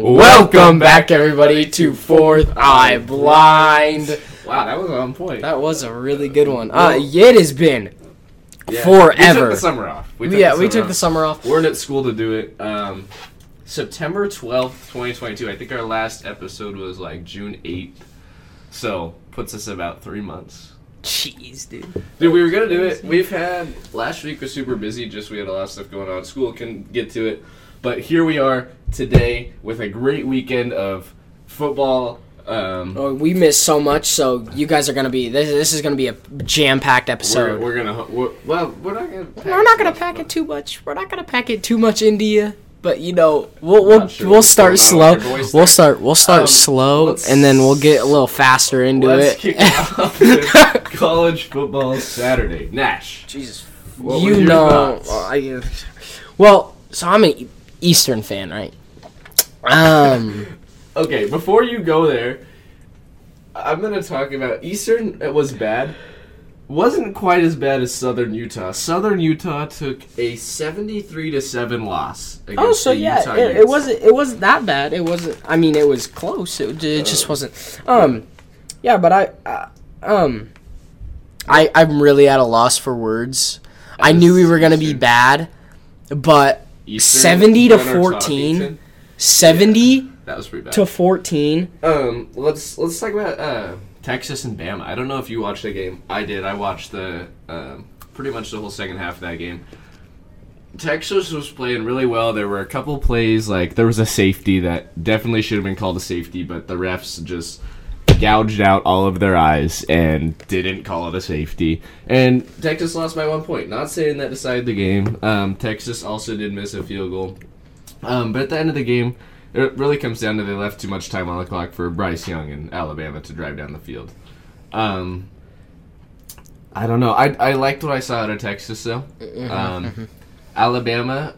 Welcome back, everybody, to Fourth Eye Blind. Wow, that was on point. That was a really good one. Uh, it has been Yeah. forever. We took the summer off. We yeah, we took off. the summer off. We weren't at school to do it. Um, September twelfth, twenty twenty two. I think our last episode was like June eighth. So puts us about three months. Jeez, dude. Dude, we were gonna do it. We've had last week was super busy. Just we had a lot of stuff going on. School can get to it, but here we are today with a great weekend of football. Um, Oh, we missed so much, so you guys are gonna be. This, this is gonna be a jam-packed we're, episode. we're gonna we're, well, we're not gonna. pack We're not gonna much, pack but- it too much. We're not gonna pack it too much India. But you know, we'll we'll, sure we'll start slow. on with your voice We'll start we'll start Um, slow, and then we'll get a little faster into it. kick it off college football Saturday. Nash. Jesus, What you were know. Well, I- well, so I'm an Eastern fan, right? Um, Okay, before you go there, I'm gonna talk about Eastern. It was bad. Wasn't quite as bad as Southern Utah. Southern Utah took a 73 to seven loss. Against oh, so the yeah, Utah it, it wasn't it wasn't that bad. It wasn't. I mean, it was close. It, it just wasn't. Um, yeah, but I, uh, um, I I'm really at a loss for words. I knew we were gonna be bad, but Eastern 70 to Gunner 14. Talkington. seventy That was pretty bad. to fourteen. Um, let's let's talk about uh, Texas and Bama. I don't know if you watched the game. I did. I watched the um, pretty much the whole second half of that game. Texas was playing really well. There were a couple plays like there was a safety that definitely should have been called a safety, but the refs just gouged out all of their eyes and didn't call it a safety. And Texas lost by one point. Not saying that decided the game. Um, Texas also did miss a field goal. Um, but at the end of the game, it really comes down to they left too much time on the clock for Bryce Young and Alabama to drive down the field. Um, I don't know. I, I liked what I saw out of Texas, though. Um, Alabama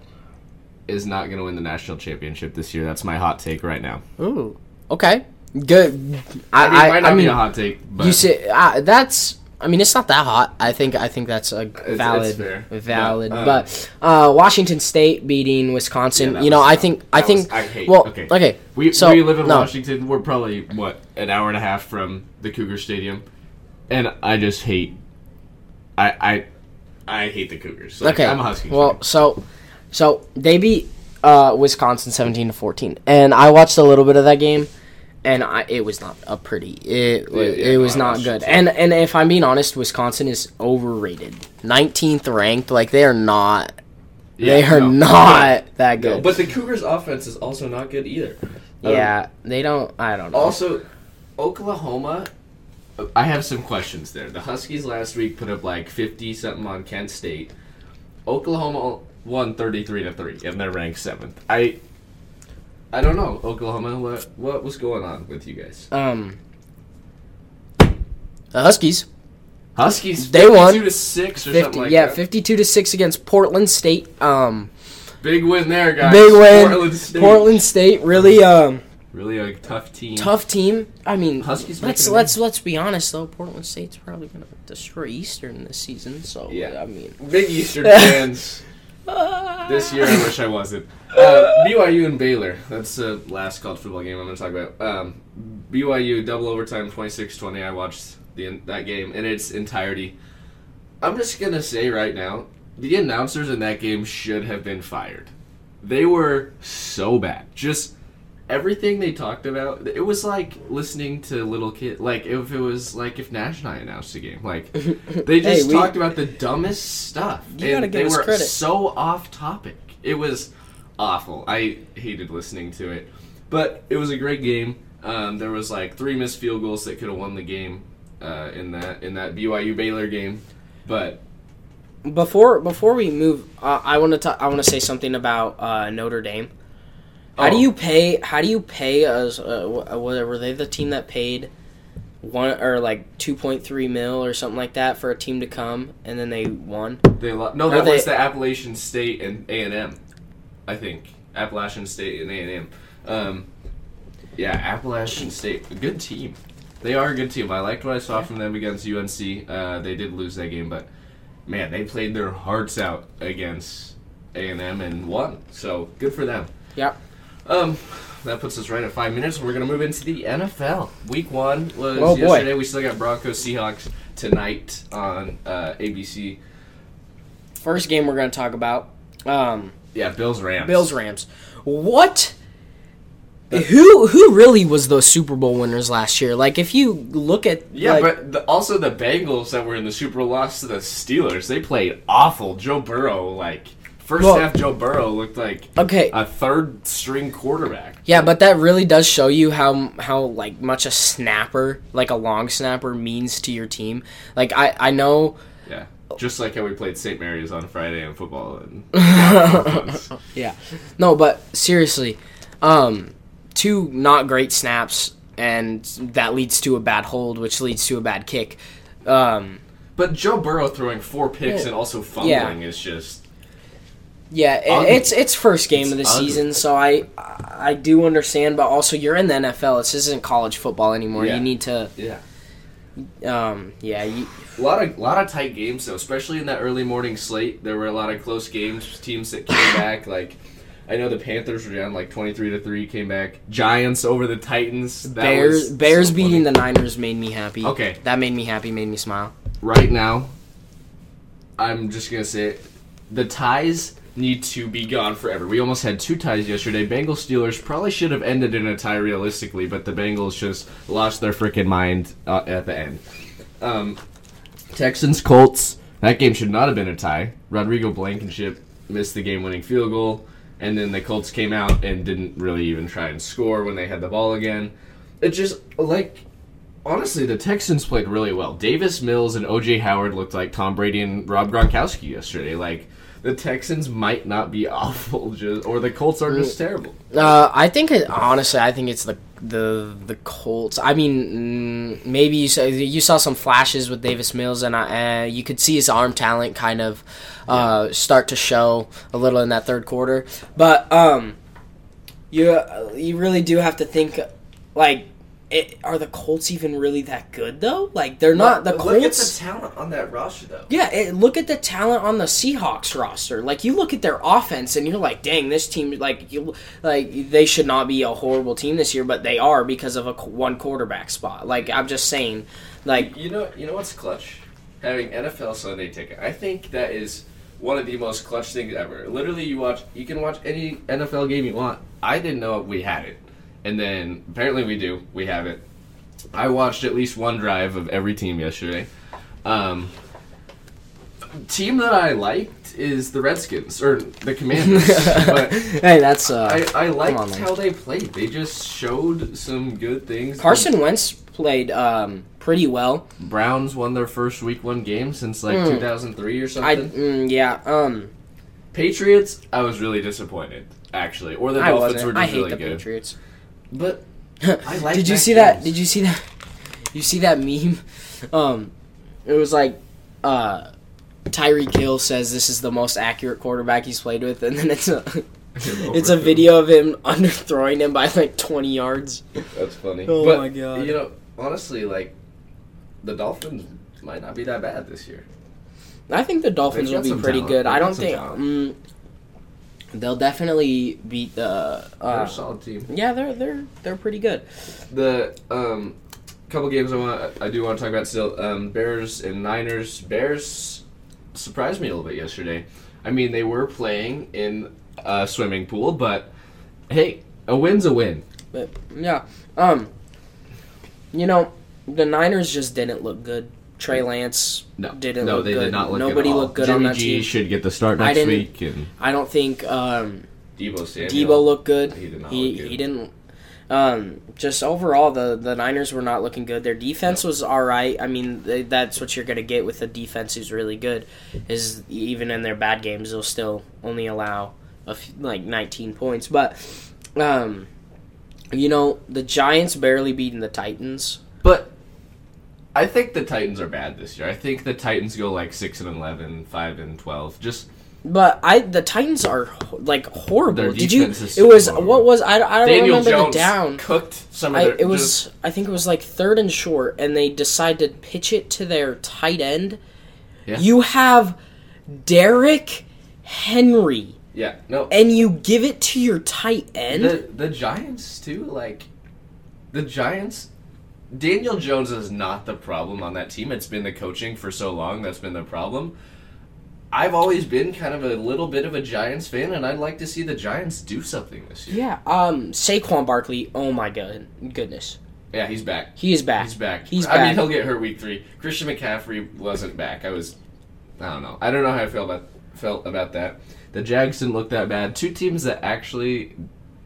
is not going to win the national championship this year. That's my hot take right now. Ooh, okay, good. I I mean, it I, mean, be a hot take, but you say uh, that's. I mean, it's not that hot. I think. I think that's a it's valid, fair. valid. But, um, But uh, Washington State beating Wisconsin. Yeah, you know, was I think. I think. was- I hate- well, okay. okay. we, so, we live in no. Washington. We're probably, what, an hour and a half from the Cougar Stadium. And I just hate. I I, I hate the Cougars. Like, Okay. I'm a Husky Well, fan. so, so they beat uh, Wisconsin seventeen to fourteen, and I watched a little bit of that game, and I, it was not a pretty. It wa- Yeah, yeah, it was no, not good. And and if I'm being honest, Wisconsin is overrated. Nineteenth ranked, like they are not. they are no. not that good. but the Cougars' offense is also not good either. Um, yeah, they don't. I don't know. Also, Oklahoma. I have some questions there. The Huskies last week put up like fifty something on Kent State. Oklahoma won thirty three to three, and they're ranked seventh. I. I don't know, Oklahoma. What what was going on with you guys? um, the Huskies. Huskies. They won. two to six or 50, something like yeah, that. fifty-two to six against Portland State. Um, Big win there, guys. big win. Portland State. Portland State really um. Really a tough team. tough team. I mean, Huskies let's let's let's be honest though. Portland State's probably gonna destroy Eastern this season. So Yeah. I mean, Big Eastern fans. This year, I wish I wasn't. Uh, BYU and Baylor. That's the last college football game I'm going to talk about. Um, BYU double overtime, 26-20. I watched the that game in its entirety. I'm just going to say right now, the announcers in that game should have been fired. They were so bad. Just everything they talked about. It was like listening to little kid. Like if it was like if Nash and I announced a game. Like they just Hey, we- talked about the dumbest stuff. You and gotta give they us were credit. so off topic. It was awful. I hated listening to it, but it was a great game. Um, there was like three missed field goals that could have won the game uh, in that in that BYU Baylor game, but before before we move, uh, I want to I want to say something about uh, Notre Dame. How do Oh. you pay? How do you pay as uh, were they the team that paid one or like two point three mil or something like that for a team to come and then they won? they lo- no that they- was the Appalachian State and A and M, I think Appalachian State and A and M. Um, yeah, Appalachian State, a good team. They are a good team. I liked what I saw from them against UNC. Uh, they did lose that game, but man, they played their hearts out against A and M and won. So good for them. Yeah. Um, that puts us right at five minutes. We're gonna move into the NFL. Week one was Oh, yesterday. We still got Broncos Seahawks tonight on uh, ABC. First game we're going to talk about. Um, Yeah, Bills Rams. Bills Rams. What? Who who really was those Super Bowl winners last year? Like if you look at Yeah, like, but the, also the Bengals that were in the Super Bowl lost to the Steelers. They played awful. Joe Burrow, like first Well- half, Joe Burrow looked like okay, a third string quarterback. yeah, but that really does show you how how like much a snapper, like a long snapper, means to your team. Like I I know Yeah, just like how we played St. Mary's on Friday in football. And Yeah. No, but seriously, um, two not great snaps, and that leads to a bad hold, which leads to a bad kick. Um, but Joe Burrow throwing four picks Yeah. and also fumbling is just yeah, it, it's it's first game of the ugly. season, so I I do understand, but also you're in the NFL. This isn't college football anymore. Yeah. You need to, yeah. um, yeah, you, A lot of lot of tight games though, especially in that early morning slate. There were a lot of close games. Teams that came back, like I know the Panthers were down like twenty three to three, came back. Giants over the Titans. That Bears Bears so beating the Niners made me happy. Okay. that made me happy, made me smile. right now. I'm just gonna say, it, the ties need to be gone forever. We almost had two ties yesterday. Bengals Steelers probably should have ended in a tie realistically, but the Bengals just lost their freaking mind uh, at the end. Um, Texans Colts. That game should not have been a tie. Rodrigo Blankenship missed the game-winning field goal, and then the Colts came out and didn't really even try and score when they had the ball again. It just like honestly, the Texans played really well. Davis Mills and OJ Howard looked like Tom Brady and Rob Gronkowski yesterday. Like the Texans might not be awful, just or the Colts are just terrible. Uh, I think it, honestly, I think it's the the the Colts. I mean, mm, maybe you saw you saw some flashes with Davis Mills, and I, uh, you could see his arm talent kind of uh, start to show a little in that third quarter. But um, you you really do have to think like. It, are the Colts even really that good though? Like they're not the Colts. Look at the talent on that roster, though. Yeah, it, look at the talent on the Seahawks roster. Like you look at their offense, and you're like, "Dang, this team like you like they should not be a horrible team this year, but they are because of a one quarterback spot." Like I'm just saying, like You know, you know what's clutch? Having NFL Sunday ticket. I think that is one of the most clutch things ever. Literally, you watch, you can watch any NFL game you want. I didn't know we had it, and then apparently we do. We have it. I watched at least one drive of every team yesterday. Um, team that I liked is the Redskins or the Commanders, but hey, that's uh, I, I liked on, how they played. They just showed some good things. Carson Wentz played um, pretty well. Browns won their first week one game since like Mm. 2003 or I something. mm, yeah um Patriots, I was really disappointed actually. Or the I Dolphins wasn't. were I just hate really the good. Patriots. But I like did you Mac see that? Did you see that? You see that meme? Um, it was like uh, Tyreek Hill says this is the most accurate quarterback he's played with, and then it's a it's a video of him underthrowing him by like twenty yards. That's funny. Oh but, my God. You know, honestly, like the Dolphins might not be that bad this year. I think the Dolphins will be pretty talent. good. They've I don't think mm, they'll definitely beat the. They're Uh, a solid team. yeah, they're they're they're pretty good. The um, couple games I want, I do want to talk about still. Um, Bears and Niners. Bears surprised me a little bit yesterday. I mean, they were playing in a swimming pool, but hey, a win's a win. But yeah, um, you know, the Niners just didn't look good. Trey Lance No, didn't no, look they good. did not look. Nobody at all. looked good Jimmy on that G team. should get the start I next didn't- week, and I don't think um, Deebo Samuel. Deebo looked good. He did not He look good. he didn't. Um, just overall, the the Niners were not looking good. Their defense was all right. I mean, they, that's what you're gonna get with a defense who's really good. Is even in their bad games, they'll still only allow a f- like 19 points. But, um, you know, the Giants barely beating the Titans. But I think the Titans are bad this year. I think the Titans go like six and 11, 5 and twelve. Just But I the Titans are like horrible. Did you? It was horrible. what was I? I don't Daniel remember Jones the down. cooked some of I, their. it was just- I think it was like third and short, and they decided to pitch it to their tight end. Yeah. You have Derrick Henry Yeah, no. and you give it to your tight end. The the Giants too, like the Giants. Daniel Jones is not the problem on that team. It's been the coaching for so long that's been the problem. I've always been kind of a little bit of a Giants fan, and I'd like to see the Giants do something this year. yeah, um, Saquon Barkley. Oh my god, goodness, Yeah, he's back. he is back. He's back. He's I mean, back. he'll get hurt week three. Christian McCaffrey wasn't back. I was, I don't know. I don't know how I feel about felt about that. The Jags didn't look that bad. Two teams that actually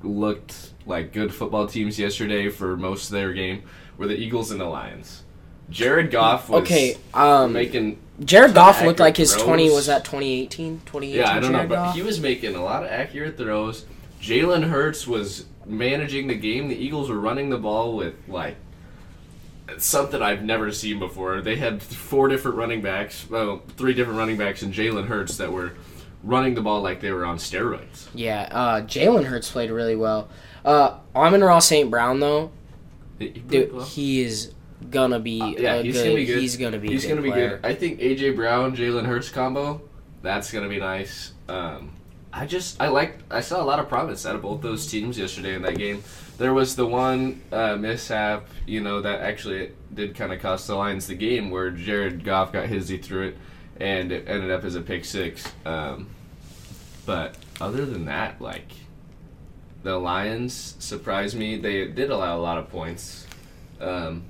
looked like good football teams yesterday for most of their game were the Eagles and the Lions. Jared Goff was Okay, um, making Jared Goff looked like his twenty. Was that 2018? 2018 yeah, I don't know, Jared but Goff? he was making a lot of accurate throws. Jalen Hurts was managing the game. The Eagles were running the ball with like something I've never seen before. They had four different running backs, well, three different running backs, and Jalen Hurts that were running the ball like they were on steroids. Yeah, uh, Jalen Hurts played really well. Uh, Amon-Ra St. Brown though, He- he played dude, well. he is gonna be. Uh, yeah, he's good, gonna be good. He's gonna be. He's gonna be player. good. I think AJ Brown, Jalen Hurts combo, that's gonna be nice. Um, I just I like I saw a lot of promise out of both those teams yesterday in that game. There was the one uh, mishap, you know, that actually did kind of cost the Lions the game, where Jared Goff got hizzy through it, and it ended up as a pick six. Um, but other than that, like the Lions surprised me. They did allow a lot of points. Um,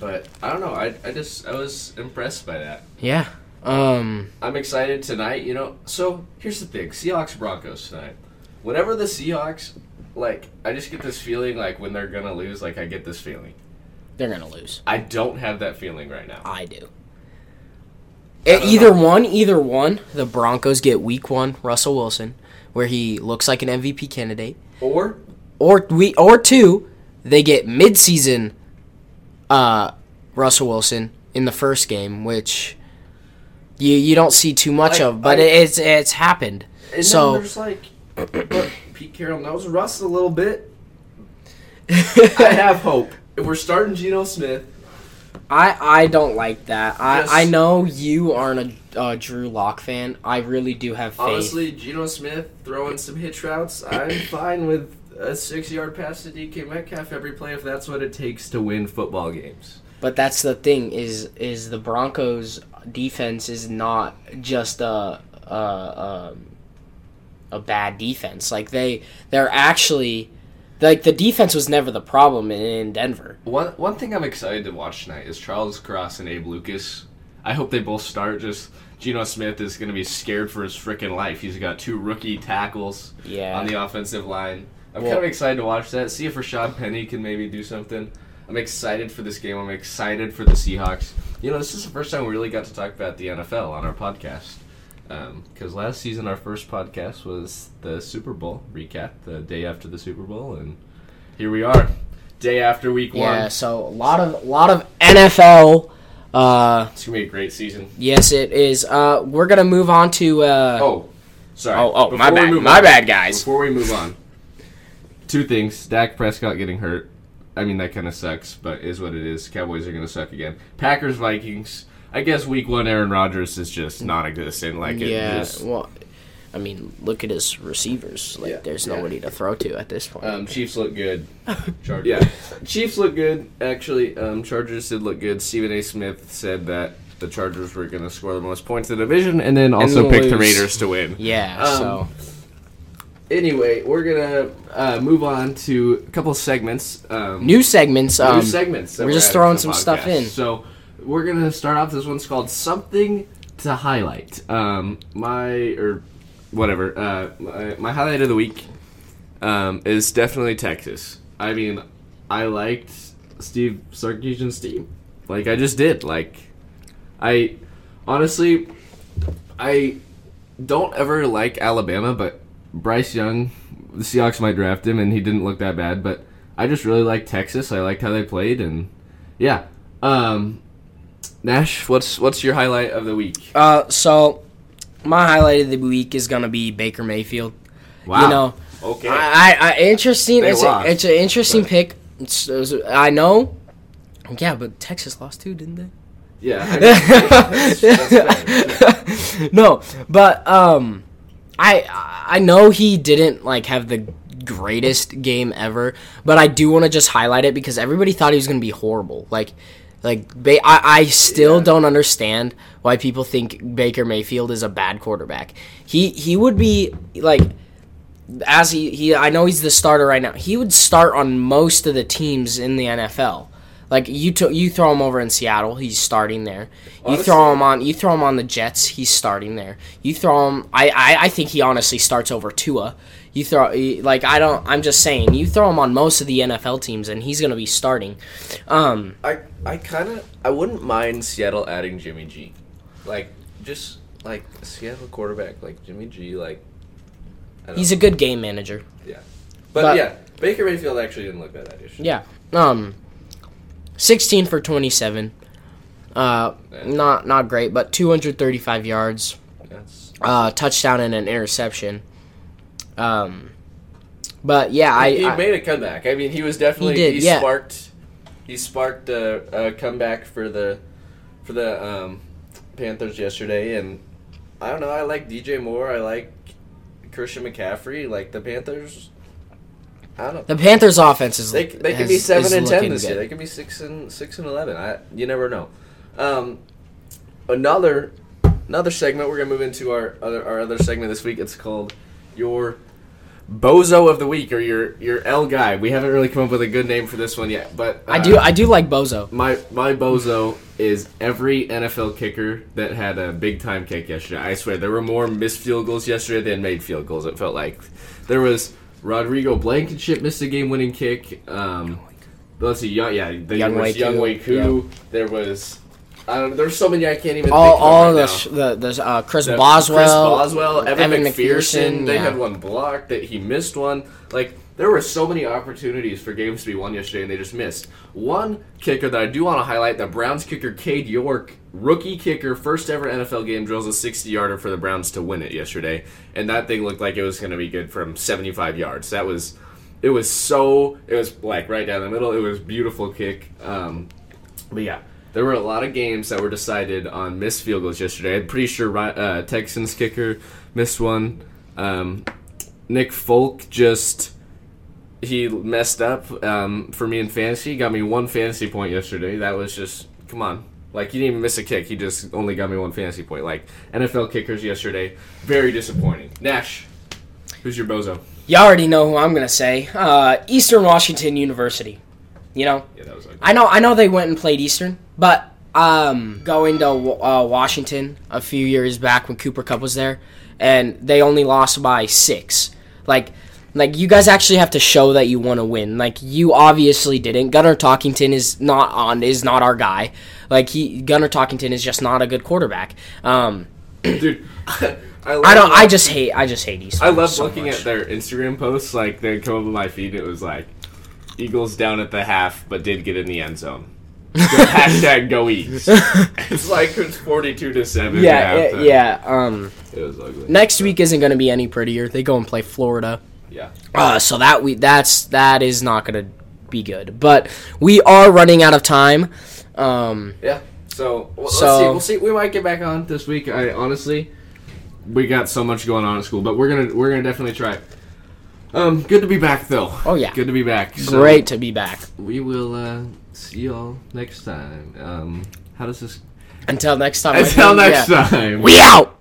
but I don't know. I, I just I was impressed by that. Yeah. Um. I'm excited tonight. You know. So here's the thing: Seahawks Broncos tonight. Whatever the Seahawks, like I just get this feeling like when they're gonna lose. Like I get this feeling. They're gonna lose. I don't have that feeling right now. I do. Don't either know. one, either one. The Broncos get Week One Russell Wilson, where he looks like an MVP candidate, Or or we or two, they get midseason, uh, Russell Wilson in the first game, which you you don't see too much I- of, but I- it's it's happened. and So- then there's like, but Pete Carroll knows Russ a little bit. I have hope. If we're starting Geno Smith, I I don't like that. I Yes. I know you aren't a uh, Drew Lock fan. I really do have faith. honestly, Geno Smith throwing some hitch routes, I'm fine with a six-yard pass to DK Metcalf every play if that's what it takes to win football games. But that's the thing is is the Broncos defense is not just a a, a, a bad defense. Like they they're actually like the defense was never the problem in, Denver. One one thing I'm excited to watch tonight is Charles Cross and Abe Lucas. I hope they both start. Just Geno Smith is going to be scared for his freaking life. He's got two rookie tackles Yeah. on the offensive line. I'm Well- kind of excited to watch that. See if Rashad Penny can maybe do something. I'm excited for this game. I'm excited for the Seahawks. You know, this is the first time we really got to talk about the NFL on our podcast. Because last season, our first podcast was the Super Bowl recap, the day after the Super Bowl, and here we are, day after Week one. Yeah, so a lot of a lot of NFL uh It's gonna be a great season. yes it is. Uh we're going to move on to uh Oh, sorry. Oh, oh, my bad. My on- bad, guys. Before we move on, two things: Dak Prescott getting hurt. I mean, that kind of sucks, but is what it is. Cowboys are gonna suck again. Packers Vikings. I guess Week One, Aaron Rodgers is just non-existent. Like it yeah, just. well I mean, look at his receivers. Like Yeah, there's yeah. nobody to throw to at this point. Um, Chiefs look good. Char- yeah, Chiefs look good. Actually, um, Chargers did look good. Stephen A. Smith said that the Chargers were going to score the most points in the division, and then also then pick the. Raiders to win. yeah, um, so Anyway, we're gonna uh, move on to a couple segments. Um, new segments. new Um, segments. that we're just throwing to the some stuff in. So we're gonna start off. This one's called something to highlight. Um, my or whatever. Uh, my, my highlight of the week um, is definitely Texas. I mean, I liked Steve Sarkisian's team. Like I just did. Like I honestly, I don't ever like Alabama, but Bryce Young, the Seahawks might draft him, and he didn't look that bad. But I just really like Texas. I liked how they played, and yeah. Um, Nash, what's what's your highlight of the week? Uh, so my highlight of the week is gonna be Baker Mayfield. Wow. You know, okay. I, I, I interesting. They it's a, it's an interesting but- pick. It's, it's- I know. Yeah, but Texas lost too, didn't they? yeah. That's- that's fair. no, but um, I I know he didn't like have the greatest game ever, but I do want to just highlight it because everybody thought he was going to be horrible. Like like ba- I I still Yeah. don't understand why people think Baker Mayfield is a bad quarterback. He he would be like as he, he I know he's the starter right now. He would start on most of the teams in the NFL. Like you to, you throw him over in Seattle, he's starting there. You throw him on you throw him on the Jets, he's starting there. You throw him I, I, I think he honestly starts over Tua. You throw like I don't I'm just saying, you throw him on most of the NFL teams and he's going to be starting. Um I I kind of I wouldn't mind Seattle adding Jimmy G, like just like Seattle quarterback like Jimmy G, like he's a good game manager. yeah, but, but- yeah, Baker Mayfield actually didn't look bad that year. Yeah. Um 16 for 27. Uh not not great, but 235 yards. Uh, touchdown and an interception. Um, but yeah, I, he I made a comeback. I mean, he was definitely He he, yeah. sparked he sparked a, a comeback for the for the um, Panthers yesterday, and I don't know. I like DJ Moore. I like Christian McCaffrey. Like the Panthers. I don't know. the Panthers' offense is They, they could be seven and ten this year. They could be six and six and eleven. I you never know. Um, another another segment. We're gonna move into our other our other segment this week. It's called your bozo of the week or your your L guy. We haven't really come up with a good name for this one yet, but I uh, do I do like Bozo. My my bozo is every NFL kicker that had a big time kick yesterday. I swear there were more missed field goals yesterday than made field goals. It felt like there was Rodrigo Blankenship missed a game winning kick. Um, let's see, young, yeah, there Young was Wei Younghoe Koo. There was I don't know. There's so many I can't even All think of all right the sh- the, the uh, Chris The- Boswell, Chris Boswell, Evan, Evan McPherson. McPherson, They had one blocked that he missed one. Like there were so many opportunities for games to be won yesterday, and they just missed. One kicker that I do want to highlight: the Browns kicker Cade York, rookie kicker, first ever NFL game, drills a 60-yarder for the Browns to win it yesterday, and that thing looked like it was going to be good from 75 yards. That was. It was so. It was like right down the middle. It was beautiful kick. Um, but yeah, there were a lot of games that were decided on missed field goals yesterday. I'm pretty sure uh, Texans kicker missed one. Um, Nick Folk just he messed up um, for me in fantasy. He got me one fantasy point yesterday. That was just come on. Like he didn't even miss a kick. He just only got me one fantasy point. Like NFL kickers yesterday, very disappointing. Nash, who's your bozo? You already know who I'm gonna say. Uh, Eastern Washington University. You know, Yeah, that was ugly. I know I know they went and played Eastern, but um, going to uh, Washington a few years back when Cooper Kupp was there, and they only lost by six. Like, like you guys actually have to show that you want to win. Like you obviously didn't. Gunner Talkington is not on is not our guy. Like he Gunner Talkington is just not a good quarterback. Um, dude. I, love I don't. I just hate. I just hate Eastern. I love so looking much. at their Instagram posts. Like they come up on my feed. It was like Eagles down at the half, but did get in the end zone. Go- hashtag go Eagles. it's like it's forty-two to seven. Yeah, it- yeah. Um, It was ugly. next week isn't going to be any prettier. They go and play Florida. Yeah. Uh, so that we that's that is not going to be good. But we are running out of time. Um, Yeah. So, well, So- see. We'll see. We might get back on this week. I honestly, we got so much going on at school, but we're gonna we're gonna definitely try. Um, good to be back though. Oh, yeah. Good to be back. So great to be back. We will uh, see y'all next time. Um, how does this? Until next time. Until think, next yeah. time. We out.